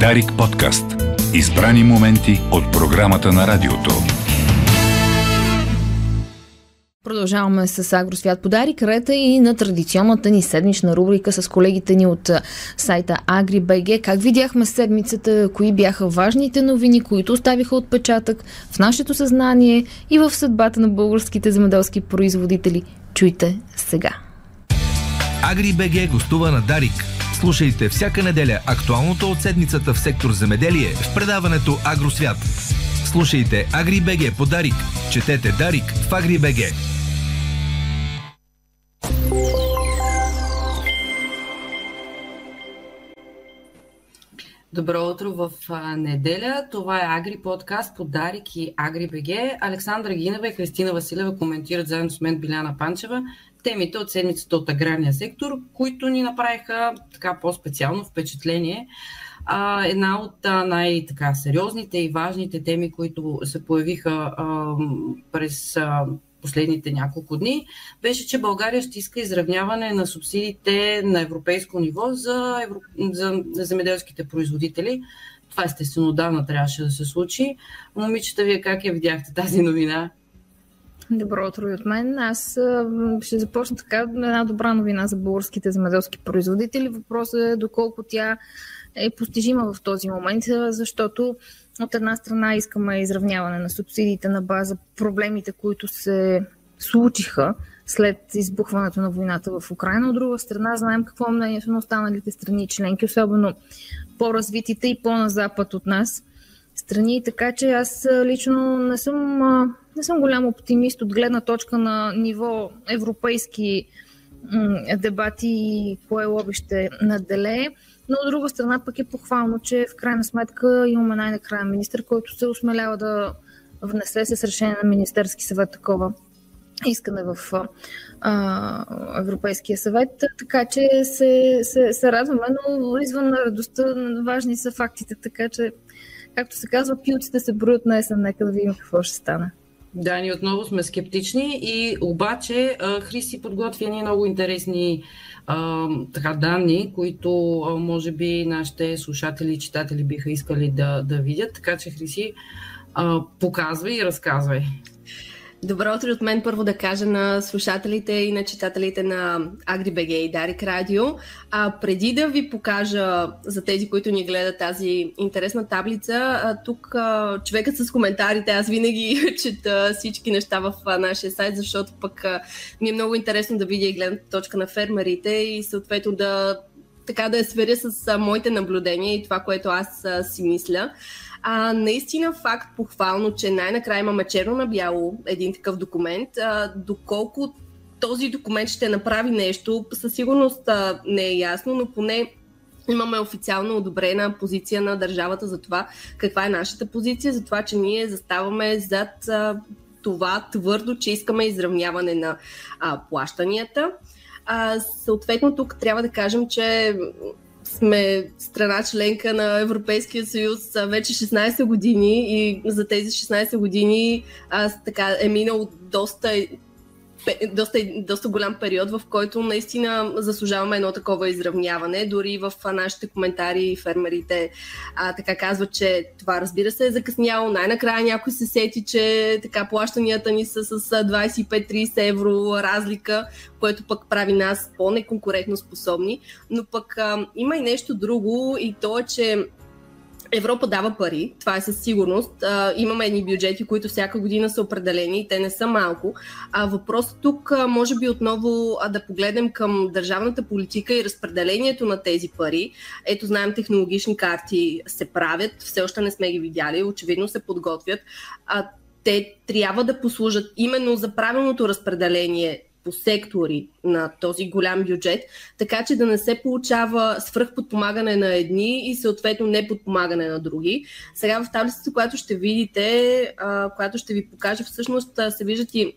Дарик подкаст. Избрани моменти от програмата на радиото. Продължаваме с Агросвят подари карета и на традиционната ни седмична рубрика с колегите ни от сайта AgriBG. Как видяхме седмицата, кои бяха важните новини, които оставиха отпечатък в нашето съзнание и в съдбата на българските земеделски производители. Чуйте сега. AgriBG гостува на Дарик. Слушайте всяка неделя актуалното от седмицата в сектор земеделие в предаването Агросвят. Слушайте AgriBG по Дарик. Четете Дарик в AgriBG. Добро утро в неделя. Това е Агри подкаст по Дарик и Агри БГ. Александра Гинева и Кристина Василева коментират заедно с мен Биляна Панчева темите от седмицата от аграрния сектор, които ни направиха така по-специално впечатление. Една от най-сериозните и важните теми, които се появиха през последните няколко дни, беше, че България ще иска изравняване на субсидиите на европейско ниво за, евро... за земеделските производители. Това естествено давна трябваше да се случи. Момичета, вие как я видяхте тази новина? Добро утро и от мен. Аз ще започна така една добра новина за българските земеделски производители. Въпросът е доколко тя е постижима в този момент, защото от една страна искаме изравняване на субсидиите на база проблемите, които се случиха след избухването на войната в Украина. От друга страна, знаем какво е мнението на останалите страни членки, особено по-развитите и по-на запад от нас страни. Така че аз лично не съм, не съм голям оптимист от гледна точка на ниво европейски дебати и кое лоби ще наделее. Но от друга страна пък е похвално, че в крайна сметка имаме най-накрая министр, който се осмелява да внесе с решение на Министерски съвет такова искане в а, Европейския съвет. Така че се, се, се радваме, но извън на радостта важни са фактите, така че, както се казва, пилците се броят на есен, нека да видим какво ще стане. Да, ние отново сме скептични и обаче Христи подготвя ни много интересни а, така, данни, които а, може би нашите слушатели и читатели биха искали да, да видят. Така че, Хриси, а, показвай и разказвай. Добро утро от мен първо да кажа на слушателите и на читателите на AgriBG и Дарик Радио. А преди да ви покажа за тези, които ни гледат тази интересна таблица, тук човекът с коментарите, аз винаги чета всички неща в нашия сайт, защото пък ми е много интересно да видя и гледната точка на фермерите и съответно да така да я сверя с моите наблюдения и това, което аз си мисля. А, наистина факт похвално, че най-накрая имаме черно на бяло един такъв документ. А, доколко този документ ще направи нещо, със сигурност а, не е ясно, но поне имаме официално одобрена позиция на държавата за това каква е нашата позиция, за това, че ние заставаме зад а, това твърдо, че искаме изравняване на а, плащанията. А, съответно, тук трябва да кажем, че сме страна членка на Европейския съюз вече 16 години и за тези 16 години аз така е минал доста доста, доста голям период, в който наистина заслужаваме едно такова изравняване. Дори в нашите коментари фермерите а, така казват, че това разбира се е закъсняло. Най-накрая някой се сети, че така плащанията ни са с 25-30 евро разлика, което пък прави нас по-неконкурентно способни. Но пък а, има и нещо друго и то е, че Европа дава пари, това е със сигурност. А, имаме едни бюджети, които всяка година са определени и те не са малко. А въпросът тук а, може би отново а, да погледнем към държавната политика и разпределението на тези пари. Ето знаем, технологични карти се правят, все още не сме ги видяли, очевидно се подготвят. А, те трябва да послужат именно за правилното разпределение по сектори на този голям бюджет, така че да не се получава свръхподпомагане на едни и съответно не подпомагане на други. Сега в таблицата, която ще видите, която ще ви покажа, всъщност се виждат и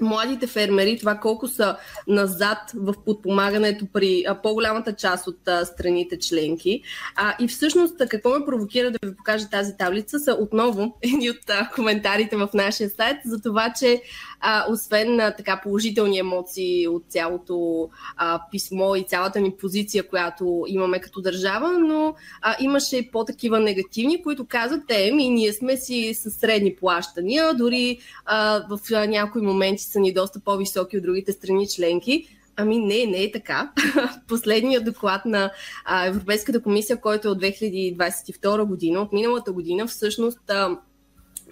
младите фермери, това колко са назад в подпомагането при по-голямата част от страните членки. А, и всъщност какво ме провокира да ви покажа тази таблица са отново едни от коментарите в нашия сайт за това, че а, освен а, така положителни емоции от цялото а, писмо и цялата ни позиция, която имаме като държава, но а, имаше и по-такива негативни, които казват, е, ми ние сме си с средни плащания, дори а, в а, някои моменти са ни доста по-високи от другите страни членки. Ами не, не е така. Последният доклад на Европейската комисия, който е от 2022 година, от миналата година, всъщност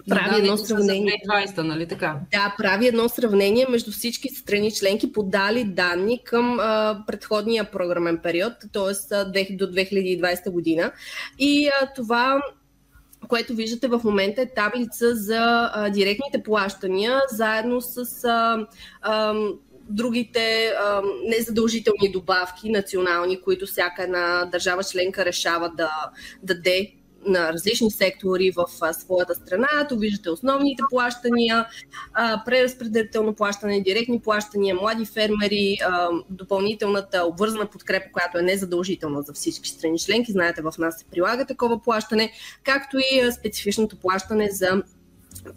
прави едно сравнение. 2020, нали така? Да, прави едно сравнение между всички страни членки, подали данни към а, предходния програмен период, т.е. до 2020 година. И а, това което виждате в момента е таблица за а, директните плащания, заедно с а, а, другите а, незадължителни добавки национални, които всяка една държава членка решава да даде на различни сектори в своята страна. То виждате основните плащания, а, преразпределително плащане, директни плащания, млади фермери, допълнителната обвързана подкрепа, която е незадължителна за всички страни членки. Знаете, в нас се прилага такова плащане, както и специфичното плащане за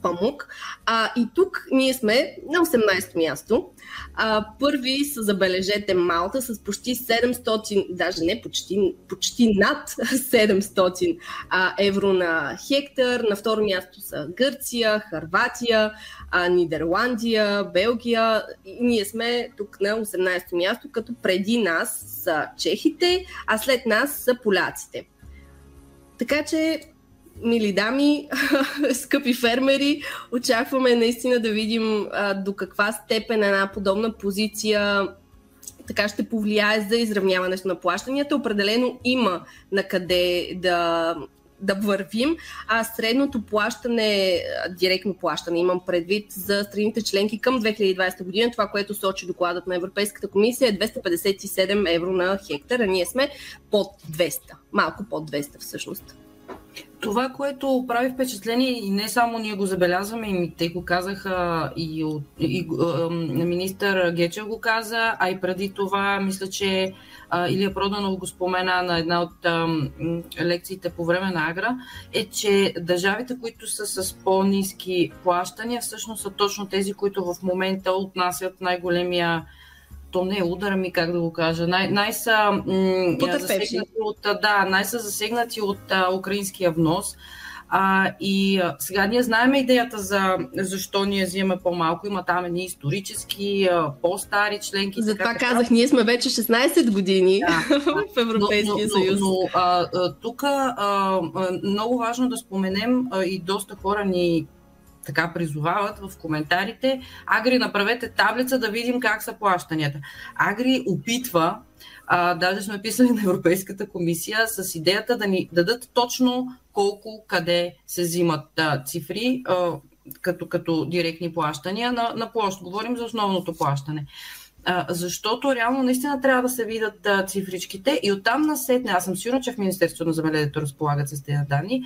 памук. А, и тук ние сме на 18-то място. А, първи са, забележете, Малта с почти 700, даже не почти, почти над 700 а, евро на хектар. На второ място са Гърция, Харватия, а, Нидерландия, Белгия. И ние сме тук на 18-то място, като преди нас са чехите, а след нас са поляците. Така че мили дами, скъпи фермери, очакваме наистина да видим а, до каква степен една подобна позиция така ще повлияе за изравняването на плащанията. Определено има на къде да, да вървим, а средното плащане, директно плащане, имам предвид за страните членки към 2020 година, това, което сочи докладът на Европейската комисия е 257 евро на хектар, а ние сме под 200, малко под 200 всъщност. Това, което прави впечатление и не само ние го забелязваме, и те го казаха и, от, и, и министър Гечев го каза, а и преди това мисля, че а, Илия Проданов го спомена на една от а, лекциите по време на Агра, е, че държавите, които са с по-низки плащания, всъщност са точно тези, които в момента отнасят най-големия то не е удар, ми как да го кажа, най- най-са, м- засегнати от, да, най-са засегнати от а, украинския внос. А, и а, сега ние знаем идеята за защо ние взимаме по-малко. Има там едни исторически, а, по-стари членки. Затова така, казах, ние сме вече 16 години да, в Европейския но, но, съюз. Но, но а, тук а, много важно да споменем а, и доста хора ни така призовават в коментарите, Агри направете таблица да видим как са плащанията. Агри опитва, а, даже сме писали на Европейската комисия с идеята да ни дадат точно колко, къде се взимат а, цифри, а, като, като директни плащания на, на площ. Говорим за основното плащане. А, защото реално наистина трябва да се видят а, цифричките и оттам насетне, аз съм сигурна, че в Министерството на земеделието разполагат с тези данни,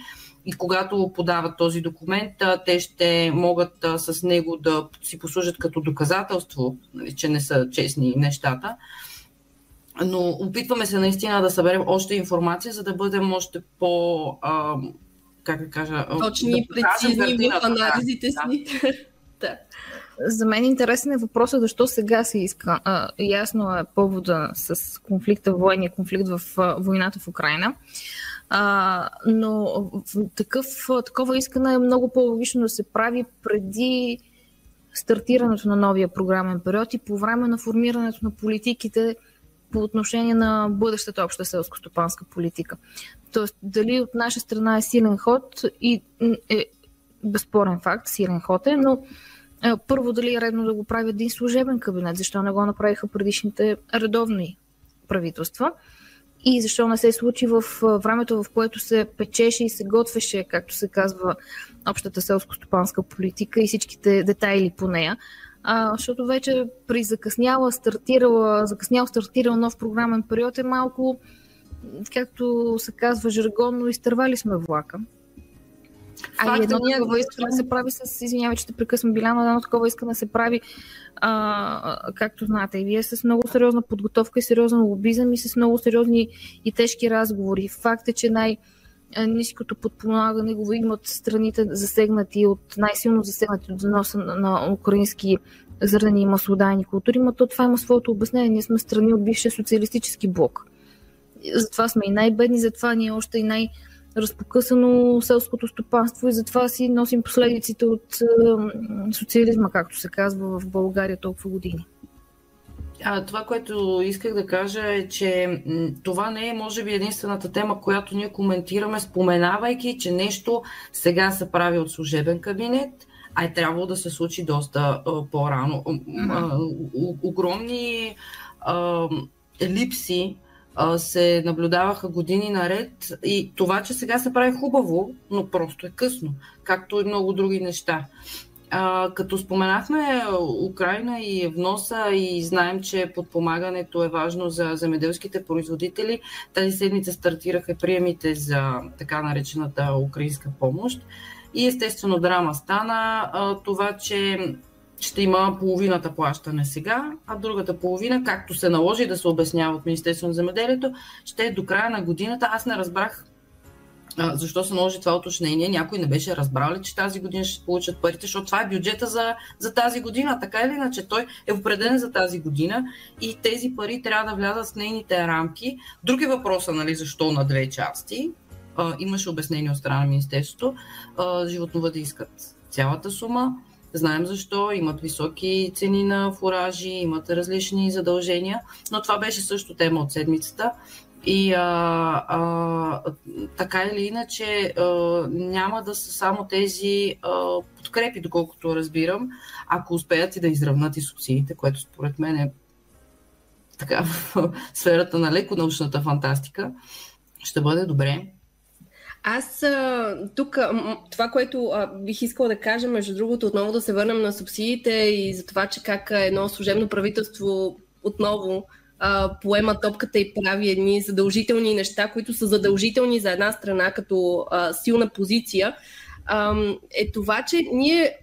и когато подават този документ, те ще могат с него да си послужат като доказателство, нали, че не са честни нещата. Но опитваме се наистина да съберем още информация, за да бъдем още по. А, как да кажа. Точни и да прецизни в анализите си. да. За мен интересен е въпросът защо сега се иска. А, ясно е повода с конфликта, военния конфликт в войната в Украина. А, но такъв, такова искане е много по-логично да се прави преди стартирането на новия програмен период и по време на формирането на политиките по отношение на бъдещата обща селско-стопанска политика. Тоест, дали от наша страна е силен ход и е безспорен факт, силен ход е, но първо дали е редно да го прави един служебен кабинет, защо не го направиха предишните редовни правителства и защо не се случи в времето, в което се печеше и се готвеше, както се казва, общата селско-стопанска политика и всичките детайли по нея. А, защото вече при закъсняла, стартирала, закъснял стартирал нов програмен период е малко, както се казва жаргонно, изтървали сме влака. А и едно такова искане се прави с, извинявай, че те прекъсвам Биляна, едно такова искане се прави, а, както знаете, и вие с много сериозна подготовка и сериозен лобизъм и с много сериозни и тежки разговори. Факт е, че най- ниското подпомагане го имат страните засегнати от най-силно засегнати от заноса на, на украински зърнени и маслодайни култури, но то това има своето обяснение. Ние сме страни от бившия социалистически блок. Затова сме и най-бедни, затова ние още и най- разпокъсано селското стопанство и затова си носим последиците от социализма, както се казва в България толкова години. А, това, което исках да кажа е, че това не е, може би, единствената тема, която ние коментираме, споменавайки, че нещо сега се прави от служебен кабинет, а е трябвало да се случи доста а, по-рано. Mm-hmm. огромни а, липси се наблюдаваха години наред и това, че сега се прави хубаво, но просто е късно, както и много други неща. А, като споменахме Украина и вноса и знаем, че подпомагането е важно за земеделските производители, тази седмица стартираха приемите за така наречената украинска помощ. И естествено драма стана а, това, че ще има половината плащане сега, а другата половина, както се наложи да се обяснява от Министерството на земеделието, ще е до края на годината. Аз не разбрах а, защо се наложи това уточнение. Някой не беше разбрал че тази година ще получат парите, защото това е бюджета за, за тази година. Така или иначе, той е определен за тази година и тези пари трябва да влязат в нейните рамки. Други въпроса, нали, защо на две части. А, имаше обяснение от страна на Министерството. животновъди искат цялата сума Знаем защо, имат високи цени на фуражи, имат различни задължения, но това беше също тема от седмицата. И а, а, така или иначе а, няма да са само тези а, подкрепи, доколкото разбирам, ако успеят и да изравнат и субсидиите, което според мен е така в сферата на леко научната фантастика, ще бъде добре. Аз тук, това, което бих искала да кажа, между другото, отново да се върнем на субсидиите и за това, че как едно служебно правителство отново поема топката и прави едни задължителни неща, които са задължителни за една страна като силна позиция, е това, че ние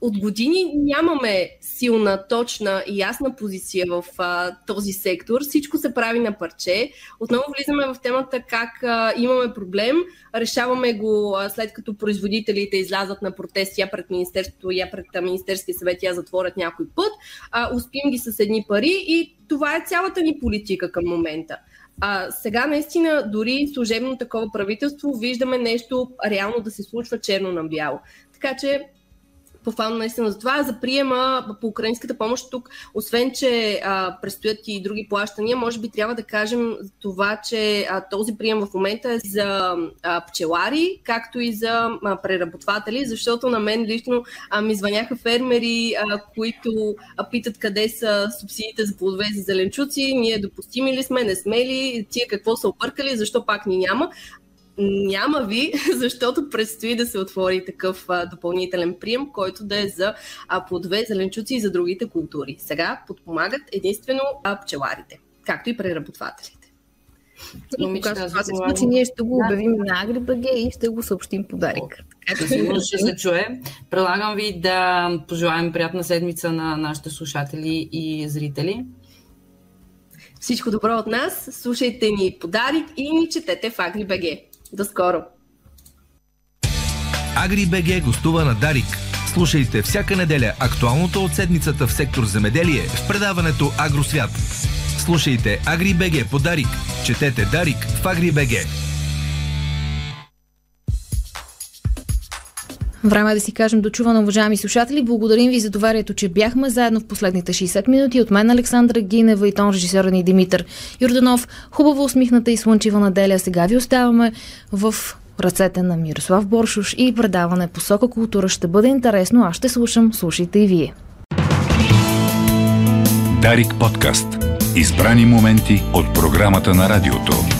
от години нямаме силна, точна и ясна позиция в а, този сектор. Всичко се прави на парче. Отново влизаме в темата как а, имаме проблем, решаваме го а, след като производителите излязат на протест я пред Министерството, я пред Министерския съвет, я затворят някой път, а, успим ги с едни пари и това е цялата ни политика към момента. А, сега наистина дори служебно такова правителство виждаме нещо реално да се случва черно на бяло. Така че похвално наистина за това. За приема по украинската помощ тук, освен че а, предстоят и други плащания, може би трябва да кажем това, че а, този прием в момента е за а, пчелари, както и за а, преработватели, защото на мен лично а, ми звъняха фермери, а, които а, питат къде са субсидиите за плодове за зеленчуци, ние допустими ли сме, не сме ли, тия какво са объркали, защо пак ни няма. Няма ви, защото предстои да се отвори такъв а, допълнителен прием, който да е за а, плодове, зеленчуци и за другите култури. Сега подпомагат единствено а, пчеларите, както и преработвателите. Но когато това се случи, ние ще го обявим да. на AgriBG и ще го съобщим по Дарик. Сигурно ще се чуе. Предлагам ви да пожелаем приятна седмица на нашите слушатели и зрители. Всичко добро от нас. Слушайте ни по Дарик и ни четете в AgriBG. До скоро! АгриБГ гостува на Дарик. Слушайте всяка неделя актуалното от седмицата в сектор земеделие в предаването Агросвят. Слушайте АгриБГ по Дарик. Четете Дарик в АгриБГ. Време е да си кажем дочуване, уважаеми слушатели. Благодарим ви за доверието, че бяхме заедно в последните 60 минути. От мен Александра Гинева и тон режисьора ни Димитър Юрданов. Хубаво усмихната и слънчева неделя. Сега ви оставаме в ръцете на Мирослав Боршуш и предаване Посока култура ще бъде интересно. Аз ще слушам. Слушайте и вие. Дарик подкаст. Избрани моменти от програмата на радиото.